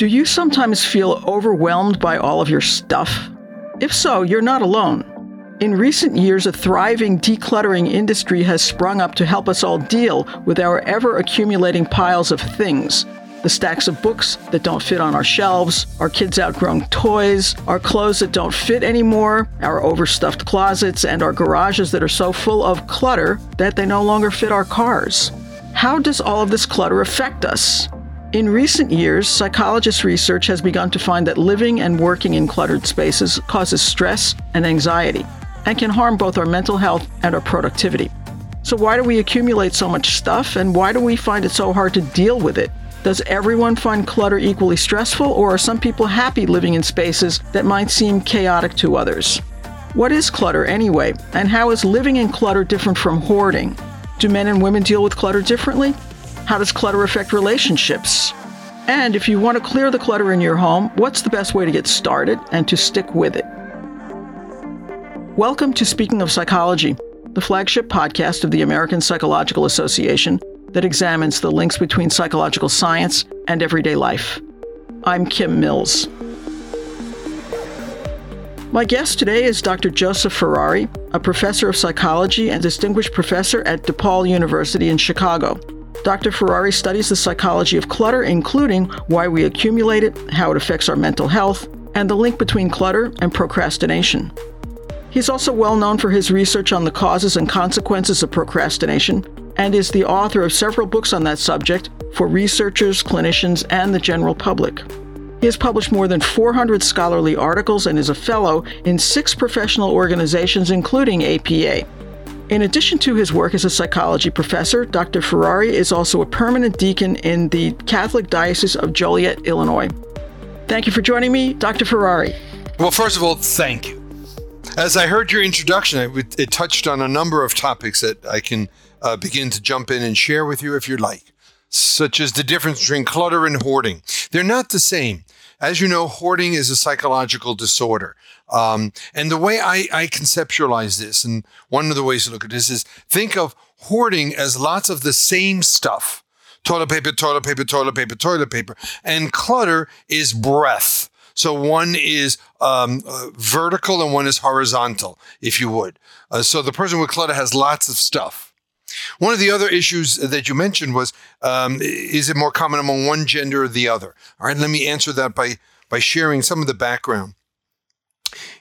Do you sometimes feel overwhelmed by all of your stuff? If so, you're not alone. In recent years, a thriving decluttering industry has sprung up to help us all deal with our ever accumulating piles of things. The stacks of books that don't fit on our shelves, our kids' outgrown toys, our clothes that don't fit anymore, our overstuffed closets, and our garages that are so full of clutter that they no longer fit our cars. How does all of this clutter affect us? In recent years, psychologist research has begun to find that living and working in cluttered spaces causes stress and anxiety and can harm both our mental health and our productivity. So, why do we accumulate so much stuff and why do we find it so hard to deal with it? Does everyone find clutter equally stressful, or are some people happy living in spaces that might seem chaotic to others? What is clutter anyway, and how is living in clutter different from hoarding? Do men and women deal with clutter differently? How does clutter affect relationships? And if you want to clear the clutter in your home, what's the best way to get started and to stick with it? Welcome to Speaking of Psychology, the flagship podcast of the American Psychological Association that examines the links between psychological science and everyday life. I'm Kim Mills. My guest today is Dr. Joseph Ferrari, a professor of psychology and distinguished professor at DePaul University in Chicago. Dr. Ferrari studies the psychology of clutter, including why we accumulate it, how it affects our mental health, and the link between clutter and procrastination. He's also well known for his research on the causes and consequences of procrastination and is the author of several books on that subject for researchers, clinicians, and the general public. He has published more than 400 scholarly articles and is a fellow in six professional organizations, including APA. In addition to his work as a psychology professor, Dr. Ferrari is also a permanent deacon in the Catholic Diocese of Joliet, Illinois. Thank you for joining me, Dr. Ferrari. Well, first of all, thank you. As I heard your introduction, it, touched on a number of topics that I can uh, begin to jump in and share with you if you'd like, such as the difference between clutter and hoarding. They're not the same. As you know, hoarding is a psychological disorder. Um, and the way I, I conceptualize this, and one of the ways to look at this is think of hoarding as lots of the same stuff toilet paper, toilet paper, toilet paper, toilet paper. And clutter is breadth. So one is um, uh, vertical and one is horizontal, if you would. Uh, so the person with clutter has lots of stuff. One of the other issues that you mentioned was um, is it more common among one gender or the other? All right, let me answer that by, by sharing some of the background.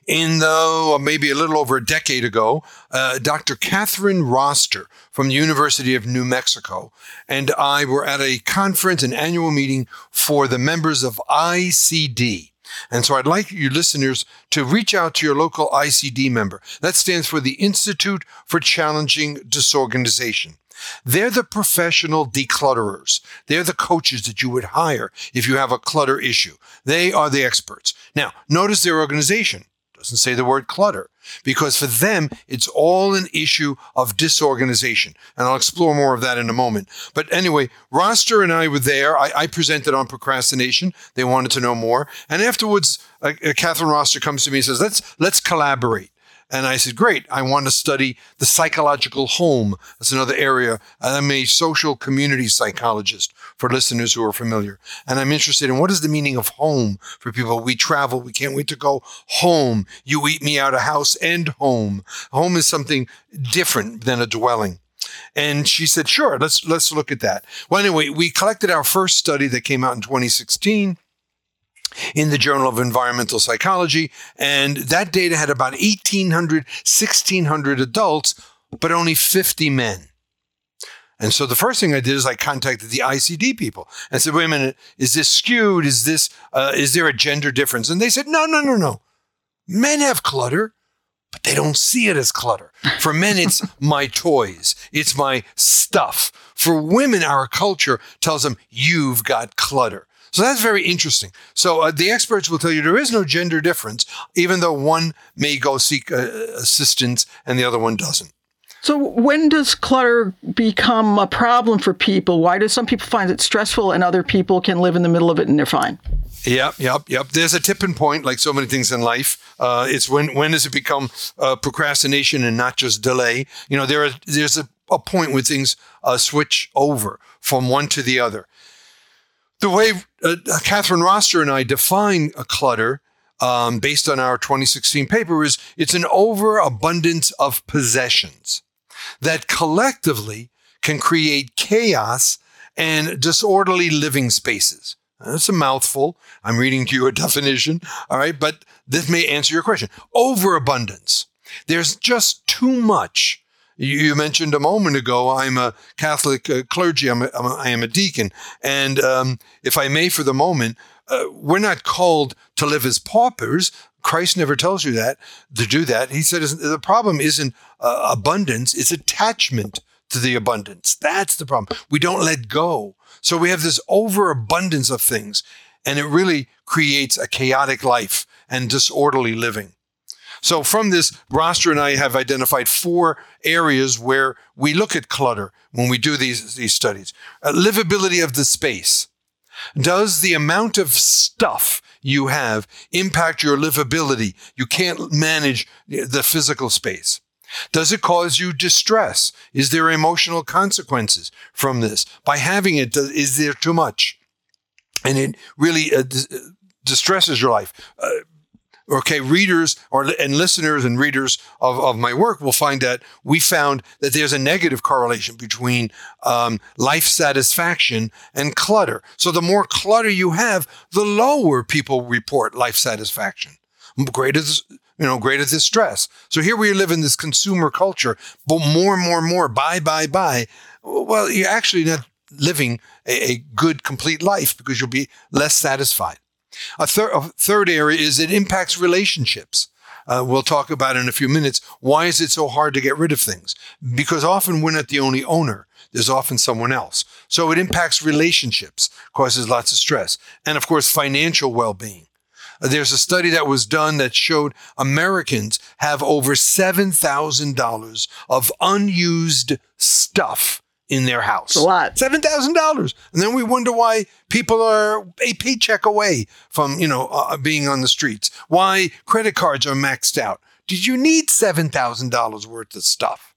In the maybe a little over a decade ago, uh, Dr. Catherine Roster from the University of New Mexico and I were at a conference, an annual meeting for the members of ICD. And so I'd like you listeners to reach out to your local ICD member. That stands for the Institute for Challenging Disorganization. They're the professional declutterers. They're the coaches that you would hire if you have a clutter issue. They are the experts. Now, notice their organization doesn't say the word clutter because for them, it's all an issue of disorganization. And I'll explore more of that in a moment. But anyway, Roster and I were there. I, I presented on procrastination. They wanted to know more. And afterwards, uh, uh, Catherine Roster comes to me and says, let's, let's collaborate. And I said, great. I want to study the psychological home. That's another area. I'm a social community psychologist for listeners who are familiar. And I'm interested in what is the meaning of home for people. We travel. We can't wait to go home. You eat me out of house and home. Home is something different than a dwelling. And she said, sure, let's, let's look at that. Well, anyway, we collected our first study that came out in 2016 in the Journal of Environmental Psychology. And that data had about 1,800, 1,600 adults, but only 50 men. And so the first thing I did is I contacted the ICD people and said, wait a minute, is this skewed? Is this, uh, is there a gender difference? And they said, no, no, no, no. Men have clutter, but they don't see it as clutter. For men, it's my toys. It's my stuff. For women, our culture tells them you've got clutter. So that's very interesting. So uh, the experts will tell you there is no gender difference, even though one may go seek uh, assistance and the other one doesn't. So when does clutter become a problem for people? Why do some people find it stressful and other people can live in the middle of it and they're fine? Yep, yep, yep. There's a tipping point, like so many things in life. Uh, it's when when does it become uh, procrastination and not just delay? You know, there are there's a, a point where things uh, switch over from one to the other. The way uh, Catherine Roster and I define a clutter um, based on our 2016 paper is it's an overabundance of possessions that collectively can create chaos and disorderly living spaces. That's a mouthful. I'm reading to you a definition. All right. But this may answer your question. Overabundance. There's just too much. You mentioned a moment ago, I'm a Catholic uh, clergy, I'm a, I am a deacon. And um, if I may, for the moment, uh, we're not called to live as paupers. Christ never tells you that to do that. He said the problem isn't uh, abundance, it's attachment to the abundance. That's the problem. We don't let go. So we have this overabundance of things, and it really creates a chaotic life and disorderly living. So from this, Roster and I have identified four areas where we look at clutter when we do these, these studies. Uh, livability of the space. Does the amount of stuff you have impact your livability? You can't manage the physical space. Does it cause you distress? Is there emotional consequences from this? By having it, is there too much? And it really uh, distresses your life. Uh, okay, readers or and listeners and readers of, of my work will find that we found that there's a negative correlation between um, life satisfaction and clutter. So the more clutter you have, the lower people report life satisfaction. Greater, you know, greater the stress. So here we live in this consumer culture, but more and more and more, buy, buy, buy. Well, you're actually not living a, a good, complete life because you'll be less satisfied. A, thir- a third area is it impacts relationships. Uh, we'll talk about in a few minutes. Why is it so hard to get rid of things? Because often we're not the only owner. There's often someone else. So it impacts relationships, causes lots of stress. And of course, financial well-being. Uh, there's a study that was done that showed Americans have over $7,000 of unused stuff in their house. a lot. Seven thousand dollars, and then we wonder why people are a paycheck away from you know uh, being on the streets. Why credit cards are maxed out. Did you need seven thousand dollars worth of stuff?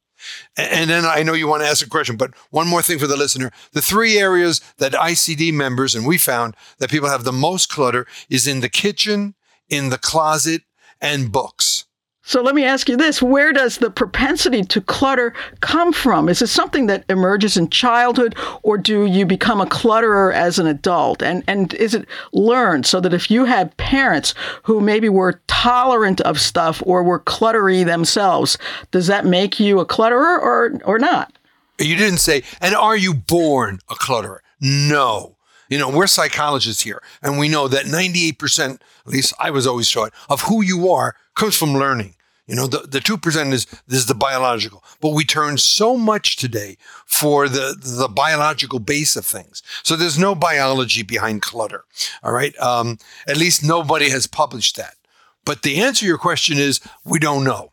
And then I know you want to ask a question, but one more thing for the listener. The three areas that ICD members and we found that people have the most clutter is in the kitchen, in the closet, and books. So let me ask you this where does the propensity to clutter come from? Is it something that emerges in childhood, or do you become a clutterer as an adult? And, and is it learned so that if you had parents who maybe were tolerant of stuff or were cluttery themselves, does that make you a clutterer or, or not? You didn't say, and are you born a clutterer? No. You know, we're psychologists here, and we know that 98%, at least I was always taught, of who you are comes from learning. You know, the, the 2% is, this is the biological, but we turn so much today for the, the biological base of things. So there's no biology behind clutter. All right. Um, at least nobody has published that. But the answer to your question is we don't know.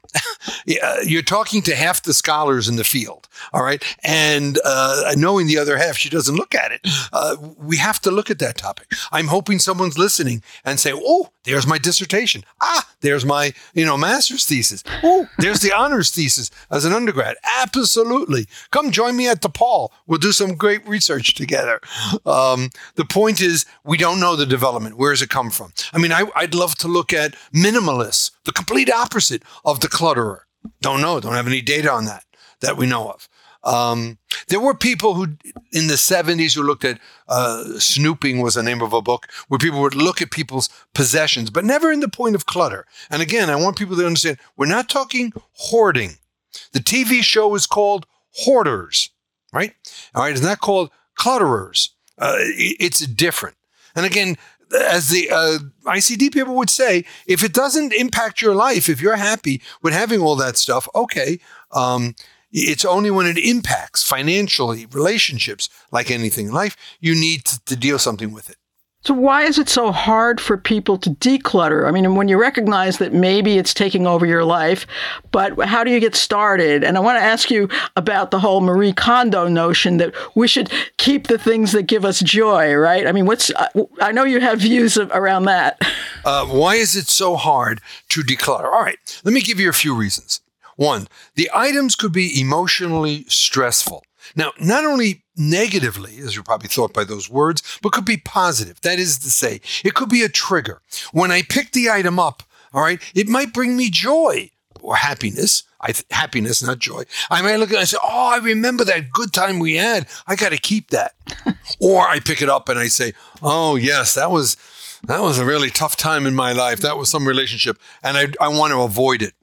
You're talking to half the scholars in the field, all right? And uh, knowing the other half, she doesn't look at it. Uh, we have to look at that topic. I'm hoping someone's listening and say, "Oh, there's my dissertation. Ah, there's my you know master's thesis. Oh, there's the honors thesis as an undergrad. Absolutely, come join me at DePaul. We'll do some great research together." Um, the point is, we don't know the development. Where does it come from? I mean, I, I'd love to look at minimalists, the complete opposite of the clutterer. Don't know. Don't have any data on that that we know of. Um, there were people who in the 70s who looked at uh, snooping was the name of a book where people would look at people's possessions, but never in the point of clutter. And again, I want people to understand we're not talking hoarding. The TV show is called Hoarders, right? All right, it's not called clutterers. Uh, it's different. And again, as the uh, ICD people would say, if it doesn't impact your life, if you're happy with having all that stuff, okay. Um, it's only when it impacts financially, relationships, like anything in life, you need to, to deal something with it. So, why is it so hard for people to declutter? I mean, when you recognize that maybe it's taking over your life, but how do you get started? And I want to ask you about the whole Marie Kondo notion that we should keep the things that give us joy, right? I mean, what's, uh, I know you have views of, around that. Uh, why is it so hard to declutter? All right, let me give you a few reasons. One, the items could be emotionally stressful. Now, not only negatively, as you probably thought by those words, but could be positive. That is to say, it could be a trigger. When I pick the item up, all right, it might bring me joy or happiness. I th- happiness, not joy. I might look at it and say, "Oh, I remember that good time we had. I got to keep that." or I pick it up and I say, "Oh, yes, that was that was a really tough time in my life. That was some relationship, and I I want to avoid it."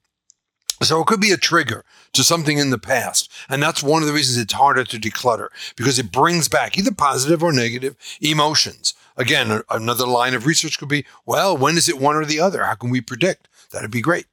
So it could be a trigger to something in the past. And that's one of the reasons it's harder to declutter because it brings back either positive or negative emotions. Again, another line of research could be, well, when is it one or the other? How can we predict? That'd be great.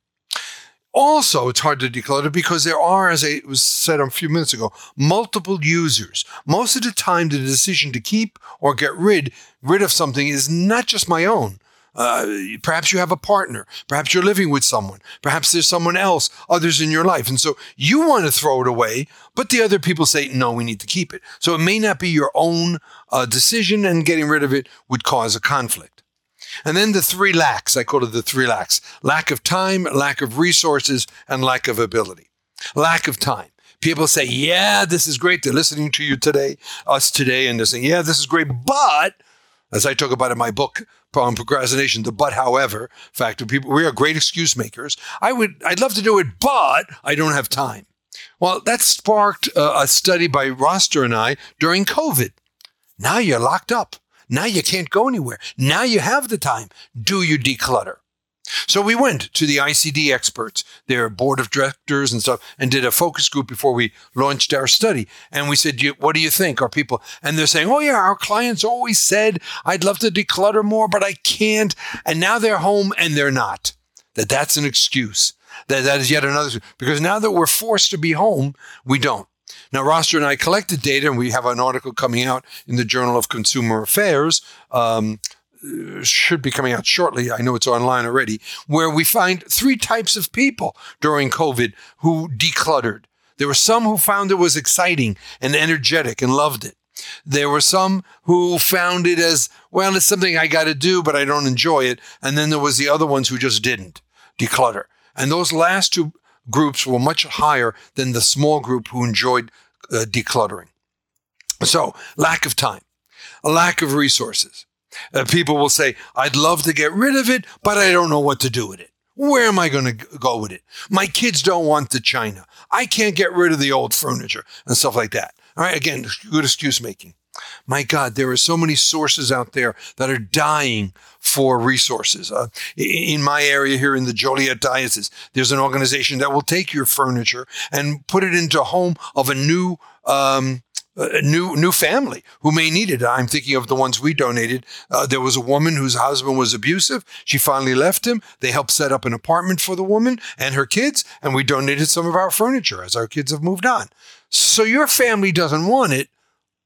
Also, it's hard to declutter because there are, as I was said a few minutes ago, multiple users. Most of the time, the decision to keep or get rid rid of something is not just my own. Uh, perhaps you have a partner. Perhaps you're living with someone. Perhaps there's someone else, others in your life. And so you want to throw it away, but the other people say, no, we need to keep it. So it may not be your own uh, decision, and getting rid of it would cause a conflict. And then the three lacks, I call it the three lacks lack of time, lack of resources, and lack of ability. Lack of time. People say, yeah, this is great. They're listening to you today, us today, and they're saying, yeah, this is great. But as I talk about in my book, on procrastination, the but however factor, people, we are great excuse makers. I would, I'd love to do it, but I don't have time. Well, that sparked uh, a study by Roster and I during COVID. Now you're locked up. Now you can't go anywhere. Now you have the time. Do you declutter? So we went to the ICD experts, their board of directors and stuff, and did a focus group before we launched our study. And we said, What do you think? Our people, and they're saying, Oh, yeah, our clients always said, I'd love to declutter more, but I can't. And now they're home and they're not. That that's an excuse. That that is yet another, because now that we're forced to be home, we don't. Now, Roster and I collected data, and we have an article coming out in the Journal of Consumer Affairs. Um, should be coming out shortly. I know it's online already, where we find three types of people during COVID who decluttered. There were some who found it was exciting and energetic and loved it. There were some who found it as, well, it's something I got to do, but I don't enjoy it. And then there was the other ones who just didn't declutter. And those last two groups were much higher than the small group who enjoyed uh, decluttering. So, lack of time, a lack of resources. Uh, people will say, I'd love to get rid of it, but I don't know what to do with it. Where am I going to go with it? My kids don't want the china. I can't get rid of the old furniture and stuff like that. All right, again, good excuse making. My God, there are so many sources out there that are dying for resources. Uh, in my area here in the Joliet Diocese, there's an organization that will take your furniture and put it into home of a new um, a new new family who may need it. I'm thinking of the ones we donated. Uh, there was a woman whose husband was abusive. She finally left him. They helped set up an apartment for the woman and her kids, and we donated some of our furniture as our kids have moved on. So your family doesn't want it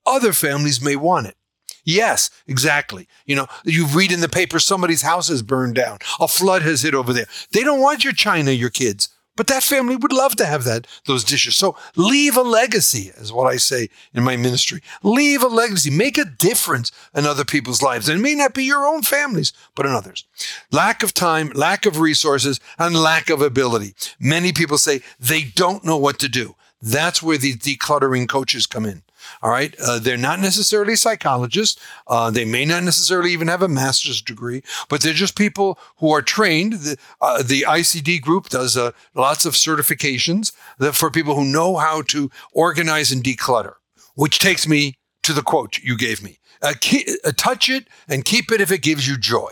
other families may want it. Yes, exactly. You know, you read in the paper somebody's house is burned down. A flood has hit over there. They don't want your china, your kids. But that family would love to have that those dishes. So leave a legacy, is what I say in my ministry. Leave a legacy. Make a difference in other people's lives. And it may not be your own families, but in others. Lack of time, lack of resources, and lack of ability. Many people say they don't know what to do. That's where the decluttering coaches come in. All right. Uh, they're not necessarily psychologists. Uh, they may not necessarily even have a master's degree, but they're just people who are trained. The, uh, the ICD group does uh, lots of certifications for people who know how to organize and declutter, which takes me to the quote you gave me uh, keep, uh, touch it and keep it if it gives you joy.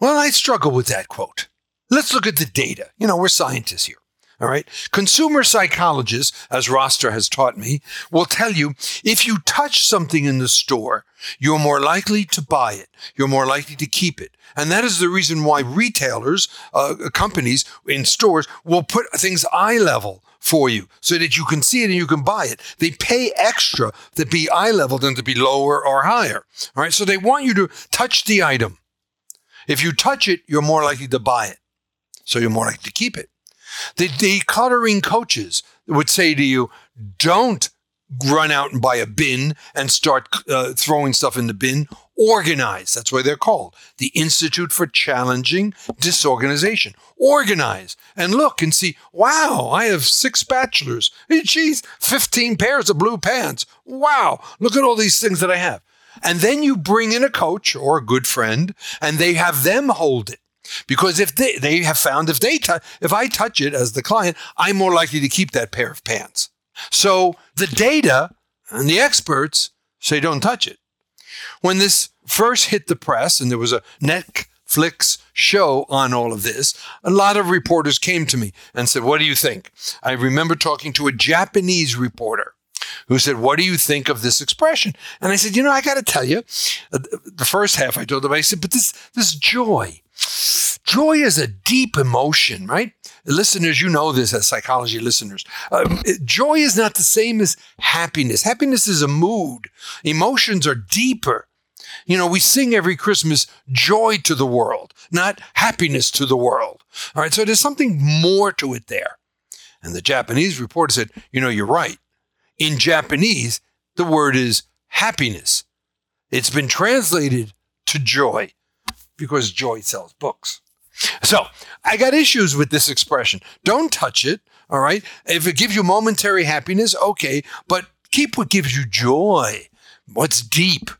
Well, I struggle with that quote. Let's look at the data. You know, we're scientists here. All right. Consumer psychologists, as Roster has taught me, will tell you if you touch something in the store, you're more likely to buy it. You're more likely to keep it. And that is the reason why retailers, uh, companies in stores will put things eye level for you so that you can see it and you can buy it. They pay extra to be eye level than to be lower or higher. All right. So they want you to touch the item. If you touch it, you're more likely to buy it. So you're more likely to keep it. The decluttering coaches would say to you, don't run out and buy a bin and start uh, throwing stuff in the bin Organize. That's why they're called the Institute for Challenging Disorganization. Organize and look and see, wow, I have six bachelors. Geez, 15 pairs of blue pants. Wow, look at all these things that I have. And then you bring in a coach or a good friend and they have them hold it. Because if they, they have found if they t- if I touch it as the client, I'm more likely to keep that pair of pants. So the data and the experts say don't touch it. When this first hit the press and there was a Netflix show on all of this, a lot of reporters came to me and said, What do you think? I remember talking to a Japanese reporter who said, What do you think of this expression? And I said, You know, I got to tell you, uh, the first half I told them, I said, But this, this joy, joy is a deep emotion, right? Listeners, you know this as psychology listeners. Uh, joy is not the same as happiness. Happiness is a mood, emotions are deeper. You know, we sing every Christmas joy to the world, not happiness to the world. All right, so there's something more to it there. And the Japanese reporter said, You know, you're right. In Japanese, the word is happiness. It's been translated to joy because joy sells books. So I got issues with this expression. Don't touch it. All right. If it gives you momentary happiness, okay, but keep what gives you joy. What's deep?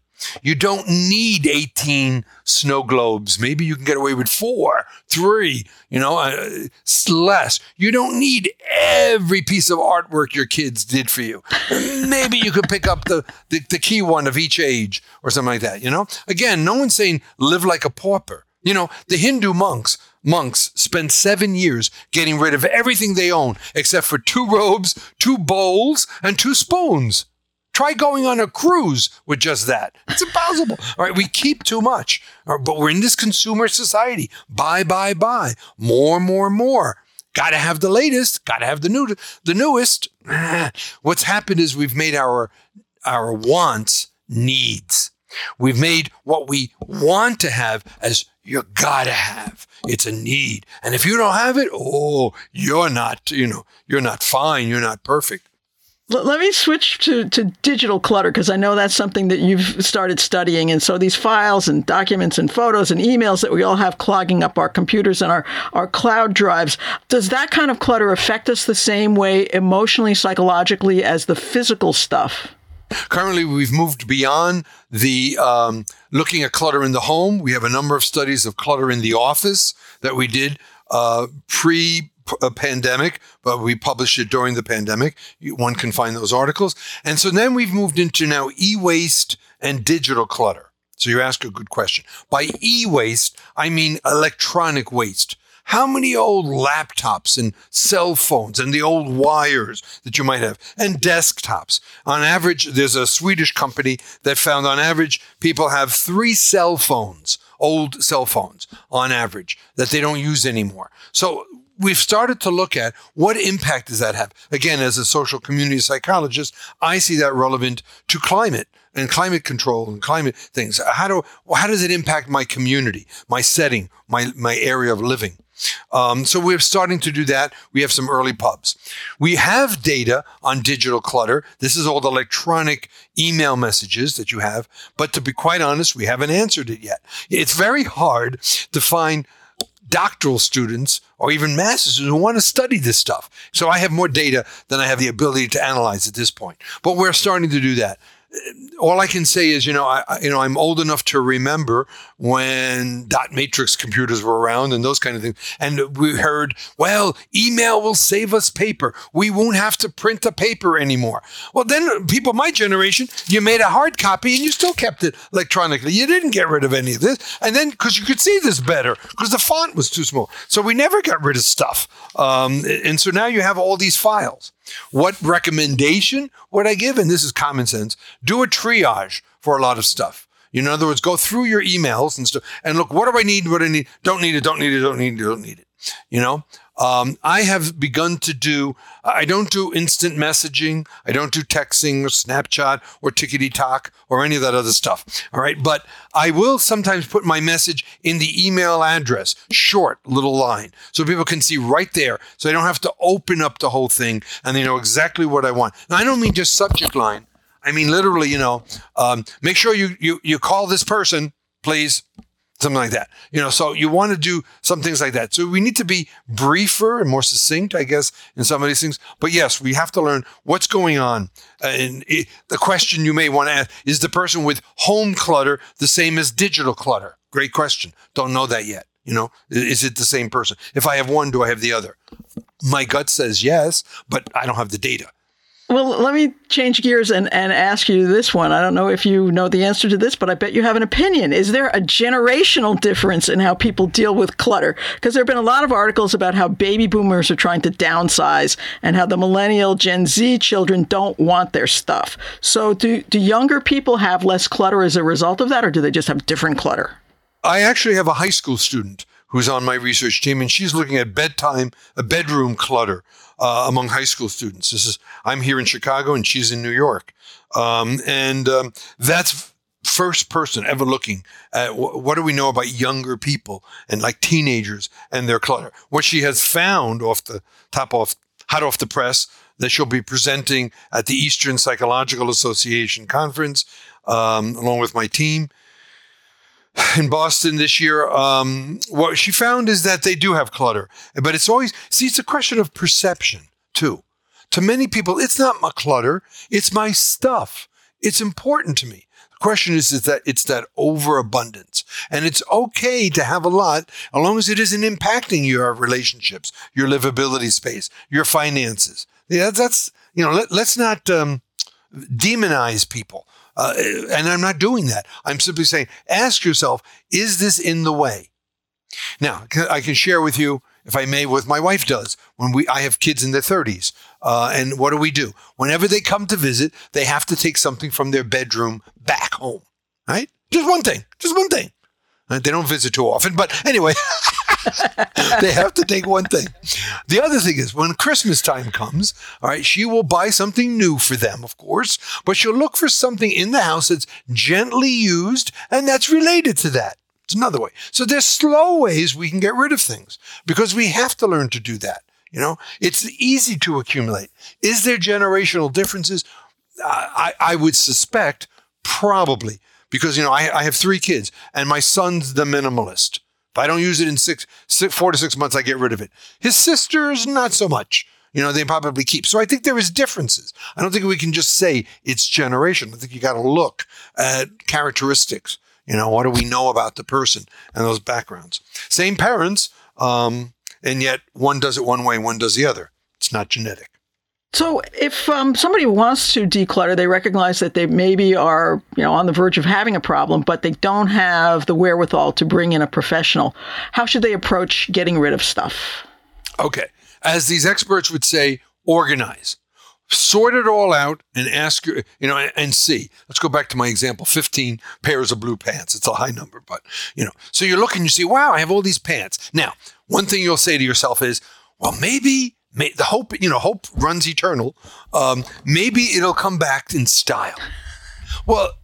You don't need 18 snow globes. Maybe you can get away with four, three, you know, uh, less. You don't need every piece of artwork your kids did for you. Maybe you could pick up the, the, the key one of each age or something like that, you know? Again, no one's saying live like a pauper. You know, the Hindu monks, monks spend seven years getting rid of everything they own except for two robes, two bowls, and two spoons. Try going on a cruise with just that. It's impossible. All right, we keep too much, but we're in this consumer society. Buy, buy, buy. More, more, more. Got to have the latest. Got to have the new, the newest. What's happened is we've made our our wants needs. We've made what we want to have as you gotta have. It's a need. And if you don't have it, oh, you're not, you know, you're not fine. You're not perfect. Let me switch to, to digital clutter because I know that's something that you've started studying. And so these files and documents and photos and emails that we all have clogging up our computers and our, our cloud drives, does that kind of clutter affect us the same way emotionally, psychologically as the physical stuff? Currently, we've moved beyond the um, looking at clutter in the home. We have a number of studies of clutter in the office that we did uh, pre a pandemic, but we published it during the pandemic. One can find those articles. And so then we've moved into now e waste and digital clutter. So you ask a good question. By e waste, I mean electronic waste. How many old laptops and cell phones and the old wires that you might have and desktops? On average, there's a Swedish company that found on average people have three cell phones, old cell phones on average that they don't use anymore. So we've started to look at what impact does that have? Again, as a social community psychologist, I see that relevant to climate and climate control and climate things. How do how does it impact my community, my setting, my my area of living? Um, so we're starting to do that. We have some early pubs. We have data on digital clutter. This is all the electronic email messages that you have. But to be quite honest, we haven't answered it yet. It's very hard to find doctoral students or even masters who want to study this stuff. So I have more data than I have the ability to analyze at this point. But we're starting to do that all I can say is, you know, I, you know, I'm old enough to remember when dot matrix computers were around and those kind of things. And we heard, well, email will save us paper. We won't have to print the paper anymore. Well, then people my generation, you made a hard copy and you still kept it electronically. You didn't get rid of any of this. And then because you could see this better because the font was too small. So we never got rid of stuff. Um, and so now you have all these files. What recommendation would I give? And this is common sense. Do a triage for a lot of stuff. You know, in other words, go through your emails and stuff and look, what do I need? What do I need? Don't need it. Don't need it. Don't need it. Don't need it. You know, um, I have begun to do, I don't do instant messaging. I don't do texting or Snapchat or Tickety Talk or any of that other stuff. All right. But I will sometimes put my message in the email address, short little line, so people can see right there. So I don't have to open up the whole thing and they know exactly what I want. Now, I don't mean just subject line. I mean, literally, you know, um, make sure you, you, you call this person, please. Something like that. You know, so you want to do some things like that. So we need to be briefer and more succinct, I guess, in some of these things. But yes, we have to learn what's going on. Uh, and it, the question you may want to ask is the person with home clutter the same as digital clutter? Great question. Don't know that yet. You know, is it the same person? If I have one, do I have the other? My gut says yes, but I don't have the data. Well, let me change gears and, and ask you this one. I don't know if you know the answer to this, but I bet you have an opinion. Is there a generational difference in how people deal with clutter? Because there have been a lot of articles about how baby boomers are trying to downsize and how the millennial Gen Z children don't want their stuff. So, do, do younger people have less clutter as a result of that, or do they just have different clutter? I actually have a high school student who's on my research team, and she's looking at bedtime, a bedroom clutter uh, among high school students. This is I'm here in Chicago and she's in New York, um, and um, that's first person ever looking at wh- what do we know about younger people and like teenagers and their clutter. What she has found off the top off hot off the press that she'll be presenting at the Eastern Psychological Association conference um, along with my team in Boston this year. Um, what she found is that they do have clutter, but it's always, see, it's a question of perception too. To many people, it's not my clutter, it's my stuff. It's important to me. The question is, is that it's that overabundance. And it's okay to have a lot as long as it isn't impacting your relationships, your livability space, your finances. Yeah, that's, you know, let, us not um, demonize people. Uh, and I'm not doing that. I'm simply saying, ask yourself, is this in the way? Now, I can share with you, if I may, what my wife does when we I have kids in their 30s. Uh, and what do we do? Whenever they come to visit, they have to take something from their bedroom back home, right? Just one thing, just one thing. They don't visit too often, but anyway. they have to take one thing. The other thing is when Christmas time comes, all right, she will buy something new for them, of course, but she'll look for something in the house that's gently used and that's related to that. It's another way. So there's slow ways we can get rid of things because we have to learn to do that. You know, it's easy to accumulate. Is there generational differences? I, I would suspect probably because, you know, I, I have three kids and my son's the minimalist. If I don't use it in six, six, four to six months, I get rid of it. His sisters, not so much. You know, they probably keep. So I think there is differences. I don't think we can just say it's generation. I think you got to look at characteristics. You know, what do we know about the person and those backgrounds? Same parents, um, and yet one does it one way, one does the other. It's not genetic. So, if um, somebody wants to declutter, they recognize that they maybe are, you know, on the verge of having a problem, but they don't have the wherewithal to bring in a professional. How should they approach getting rid of stuff? Okay, as these experts would say, organize, sort it all out, and ask your, you know, and see. Let's go back to my example: fifteen pairs of blue pants. It's a high number, but you know, so you look and you see, wow, I have all these pants. Now, one thing you'll say to yourself is, well, maybe May, the hope, you know, hope runs eternal. Um, maybe it'll come back in style. Well,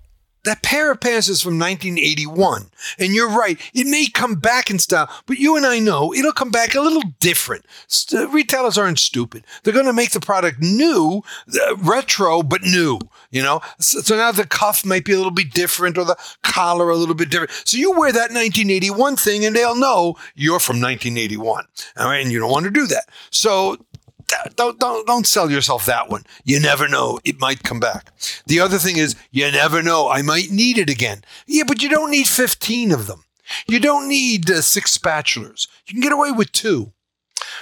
that pair of pants is from 1981. And you're right, it may come back in style, but you and I know it'll come back a little different. St- retailers aren't stupid. They're going to make the product new, uh, retro, but new, you know? So, so, now the cuff might be a little bit different or the collar a little bit different. So you wear that 1981 thing and they'll know you're from 1981. All right. And you don't want to do that. So don't don't don't sell yourself that one. You never know; it might come back. The other thing is, you never know. I might need it again. Yeah, but you don't need fifteen of them. You don't need uh, six spatulas. You can get away with two.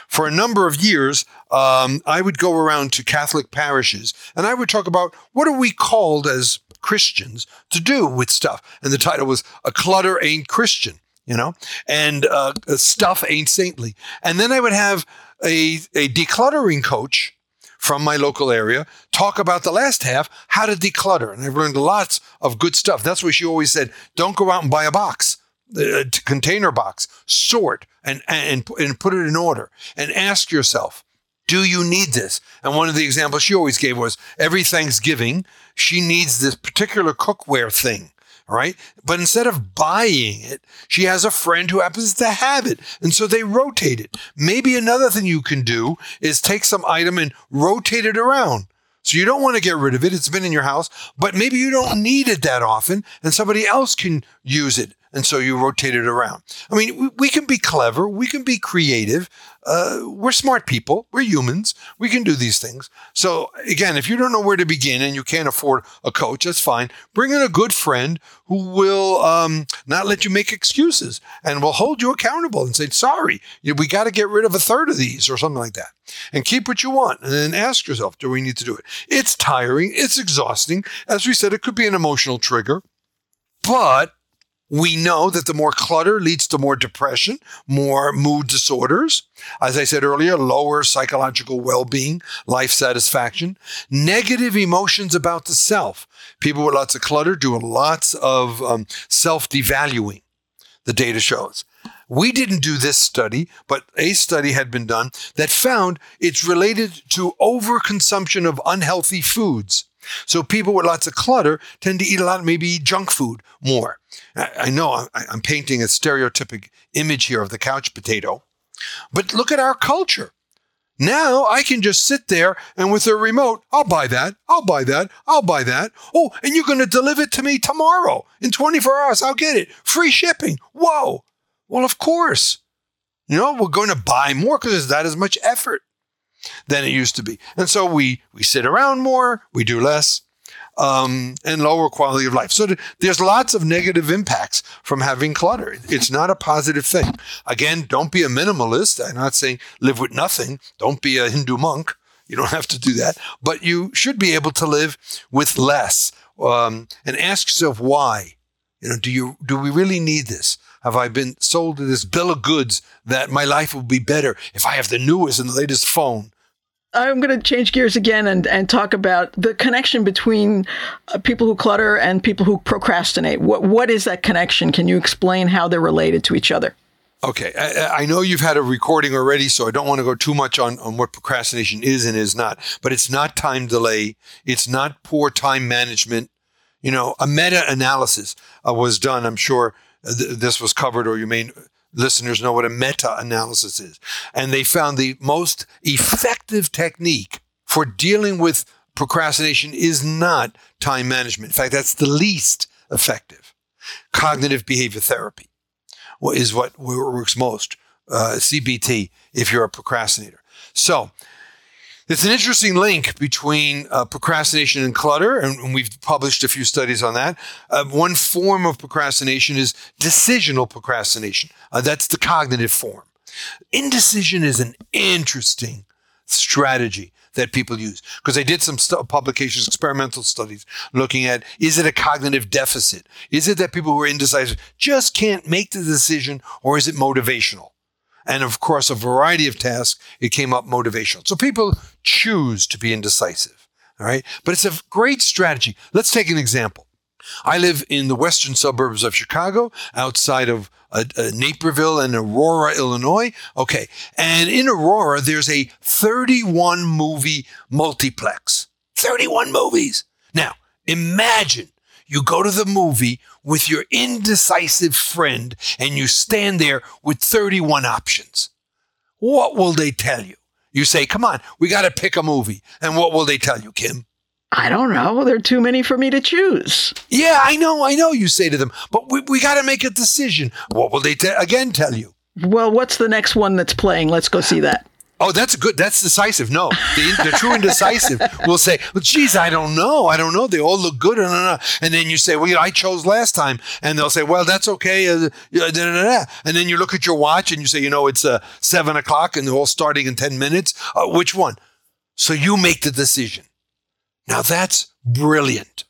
For a number of years, um, I would go around to Catholic parishes and I would talk about what are we called as Christians to do with stuff. And the title was "A Clutter Ain't Christian." You know, and uh, stuff ain't saintly. And then I would have a, a decluttering coach from my local area talk about the last half, how to declutter. And I've learned lots of good stuff. That's what she always said. Don't go out and buy a box, uh, a container box, sort and, and, and put it in order and ask yourself, do you need this? And one of the examples she always gave was every Thanksgiving, she needs this particular cookware thing right? But instead of buying it, she has a friend who happens to have it. And so they rotate it. Maybe another thing you can do is take some item and rotate it around. So you don't want to get rid of it. It's been in your house, but maybe you don't need it that often and somebody else can use it. And so you rotate it around. I mean, we, we can be clever. We can be creative. Uh, we're smart people. We're humans. We can do these things. So again, if you don't know where to begin and you can't afford a coach, that's fine. Bring in a good friend who will um, not let you make excuses and will hold you accountable and say, sorry, we got to get rid of a third of these or something like that. And keep what you want. And then ask yourself, do we need to do it? It's tiring. It's exhausting. As we said, it could be an emotional trigger, but we know that the more clutter leads to more depression, more mood disorders. As I said earlier, lower psychological well being, life satisfaction, negative emotions about the self. People with lots of clutter do lots of um, self devaluing, the data shows. We didn't do this study, but a study had been done that found it's related to overconsumption of unhealthy foods. So people with lots of clutter tend to eat a lot, maybe junk food more. I, know I'm painting a stereotypic image here of the couch potato, but look at our culture. Now I can just sit there and with a remote, I'll buy that, I'll buy that, I'll buy that. Oh, and you're going to deliver it to me tomorrow in 24 hours. I'll get it. Free shipping. Whoa. Well, of course. You know, we're going to buy more because there's not as much effort than it used to be. And so we we sit around more, we do less, um, and lower quality of life. So th- there's lots of negative impacts from having clutter. It's not a positive thing. Again, don't be a minimalist. I'm not saying live with nothing. Don't be a Hindu monk. You don't have to do that, but you should be able to live with less. Um, and ask yourself why. You know, do you do we really need this? Have I been sold to this bill of goods that my life will be better if I have the newest and the latest phone? I'm going to change gears again and, and talk about the connection between uh, people who clutter and people who procrastinate. What what is that connection? Can you explain how they're related to each other? Okay, I, I, know you've had a recording already, so I don't want to go too much on, on what procrastination is and is not. But it's not time delay. It's not poor time management. You know, a meta analysis uh, was done. I'm sure th- this was covered, or you may listeners know what a meta analysis is. And they found the most effective technique for dealing with procrastination is not time management. In fact, that's the least effective. Cognitive behavior therapy is what works most. Uh, CBT, if you're a procrastinator. So, it's an interesting link between uh, procrastination and clutter, and we've published a few studies on that. Uh, one form of procrastination is decisional procrastination. Uh, that's the cognitive form. Indecision is an interesting strategy that people use because they did some publications, experimental studies looking at is it a cognitive deficit? Is it that people who are indecisive just can't make the decision, or is it motivational? And of course, a variety of tasks, it came up motivational. So people choose to be indecisive. All right. But it's a great strategy. Let's take an example. I live in the western suburbs of Chicago, outside of uh, uh, Naperville and Aurora, Illinois. Okay. And in Aurora, there's a 31 movie multiplex. 31 movies. Now, imagine you go to the movie with your indecisive friend and you stand there with 31 options. What will they tell you? You say, come on, we got to pick a movie. And what will they tell you, Kim? I don't know. There are too many for me to choose. Yeah, I know, I know, you say to them, but we, we got to make a decision. What will they t- again tell you? Well, what's the next one that's playing? Let's go see that. Oh, that's good. That's decisive. No, the, the true indecisive will say, "Well, geez, I don't know. I don't know. They all look good." And then you say, "Well, I chose last time," and they'll say, "Well, that's okay." And then you look at your watch and you say, "You know, it's uh, seven o'clock, and they're all starting in ten minutes. Uh, which one?" So you make the decision. Now that's brilliant.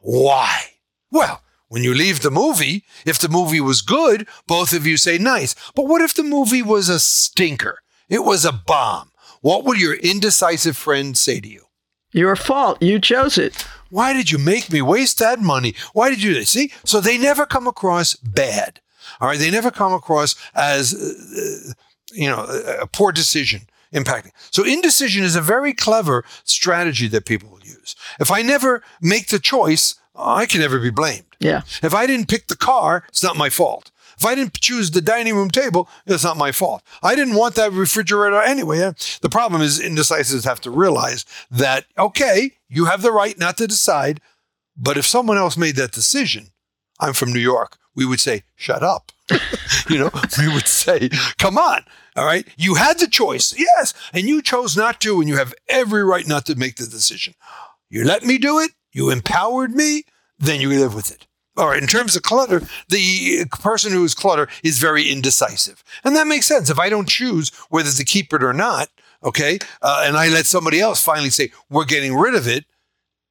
Why? Well, when you leave the movie, if the movie was good, both of you say nice. But what if the movie was a stinker? It was a bomb. What would your indecisive friend say to you? Your fault. You chose it. Why did you make me waste that money? Why did you see? So they never come across bad. All right, they never come across as uh, you know a poor decision impacting. So indecision is a very clever strategy that people will use. If I never make the choice, I can never be blamed. Yeah. If I didn't pick the car, it's not my fault. If I didn't choose the dining room table, it's not my fault. I didn't want that refrigerator anyway. The problem is indecisives have to realize that, okay, you have the right not to decide, but if someone else made that decision, I'm from New York, we would say, shut up. you know, we would say, come on. All right. You had the choice. Yes. And you chose not to, and you have every right not to make the decision. You let me do it. You empowered me. Then you live with it. Right. In terms of clutter, the person who is clutter is very indecisive. And that makes sense. If I don't choose whether to keep it or not, okay, uh, and I let somebody else finally say, we're getting rid of it,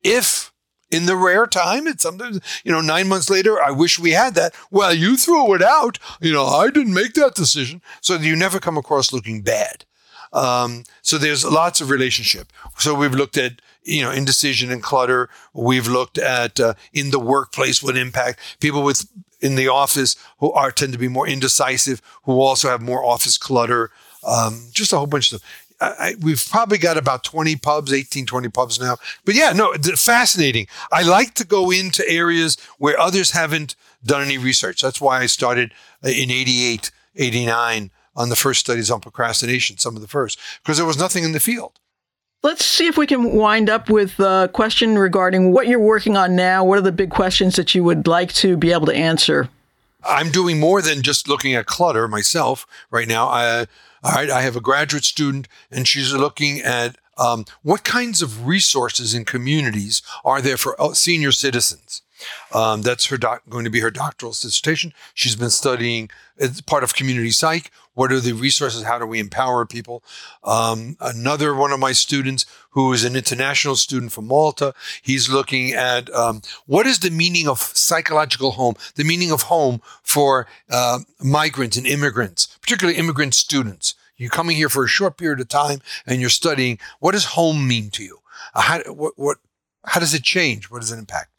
if in the rare time, it's sometimes, you know, nine months later, I wish we had that. Well, you threw it out. You know, I didn't make that decision. So you never come across looking bad. Um, so there's lots of relationship. So we've looked at, you know, indecision and clutter. We've looked at uh, in the workplace what impact people with in the office who are tend to be more indecisive, who also have more office clutter. Um, just a whole bunch of stuff. I, we've probably got about 20 pubs, 18, 20 pubs now. But yeah, no, fascinating. I like to go into areas where others haven't done any research. That's why I started uh, in 88, 89 on the first studies on procrastination, some of the first, because there was nothing in the field. Let's see if we can wind up with a question regarding what you're working on now. What are the big questions that you would like to be able to answer? I'm doing more than just looking at clutter myself right now. I, all right, I have a graduate student, and she's looking at um, what kinds of resources and communities are there for senior citizens. Um, that's her doc- going to be her doctoral dissertation. She's been studying part of community psych. What are the resources? How do we empower people? Um, another one of my students who is an international student from Malta, he's looking at um, what is the meaning of psychological home, the meaning of home for uh, migrants and immigrants, particularly immigrant students. You're coming here for a short period of time and you're studying. What does home mean to you? Uh, how, what, what, how does it change? What does it impact?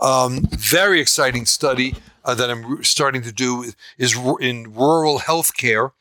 Um, very exciting study uh, that I'm starting to do is in rural healthcare.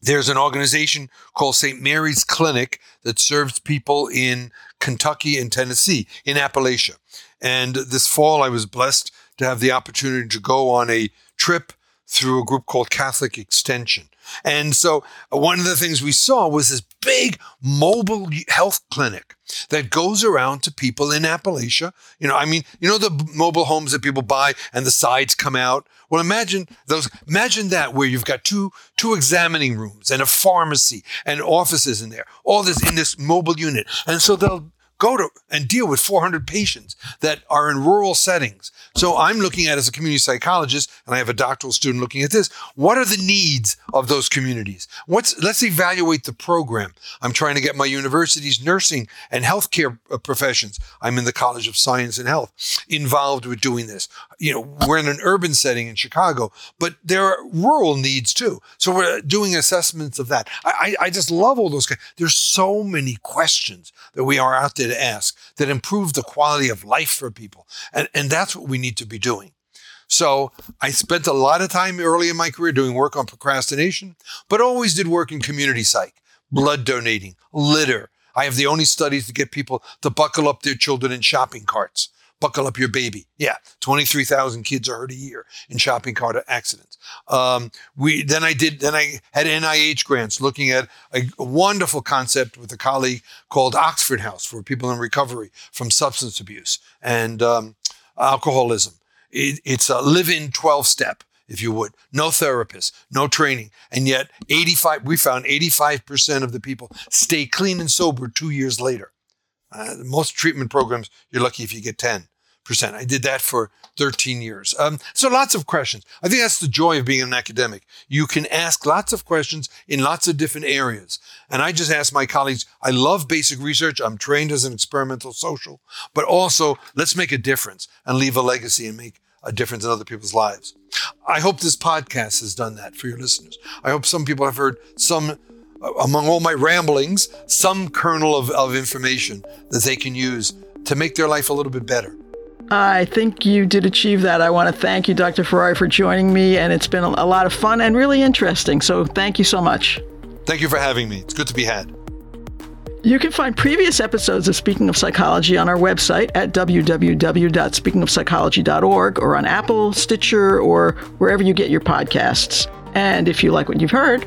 There's an organization called St. Mary's Clinic that serves people in Kentucky and Tennessee, in Appalachia. And this fall, I was blessed to have the opportunity to go on a trip through a group called Catholic Extension. And so uh, one of the things we saw was this big mobile health clinic that goes around to people in Appalachia. You know, I mean, you know the mobile homes that people buy and the sides come out. Well, imagine those. Imagine that where you've got two two examining rooms and a pharmacy and offices in there, all this in this mobile unit. And so they'll go to and deal with 400 patients that are in rural settings. So I'm looking at as a community psychologist, and I have a doctoral student looking at this. What are the needs of those communities? What's let's evaluate the program. I'm trying to get my university's nursing and healthcare uh, professions. I'm in the College of Science and Health involved with doing this. You know, we're in an urban setting in Chicago, but there are rural needs too. So we're doing assessments of that. I, I just love all those. There's so many questions that we are out there to ask that improve the quality of life for people. And, and that's what we need to be doing. So I spent a lot of time early in my career doing work on procrastination, but always did work in community psych, blood donating, litter. I have the only studies to get people to buckle up their children in shopping carts buckle up your baby. Yeah, 23,000 kids are hurt a year in shopping cart accidents. Um, we then I did then I had NIH grants looking at a, a, wonderful concept with a colleague called Oxford House for people in recovery from substance abuse and um, alcoholism. It, it's a live-in 12 step if you would. No therapist, no training. And yet 85, we found 85% of the people stay clean and sober two years later. Uh, most treatment programs, you're lucky if you get 10%. I did that for 13 years. Um, so lots of questions. I think that's the joy of being an academic. You can ask lots of questions in lots of different areas. And I just ask my colleagues, I love basic research. I'm trained as an experimental social, but also let's make a difference and leave a legacy and make a difference in other people's lives. I hope this podcast has done that for your listeners. I hope some people have heard some among all my ramblings, some kernel of, of information that they can use to make their life a little bit better. I think you did achieve that. I want to thank you, Dr. Ferrari, for joining me, and it's been a lot of fun and really interesting. So thank you so much. Thank you for having me. It's good to be had. You can find previous episodes of Speaking of Psychology on our website at www.speakingofpsychology.org or on Apple, Stitcher, or wherever you get your podcasts. And if you like what you've heard,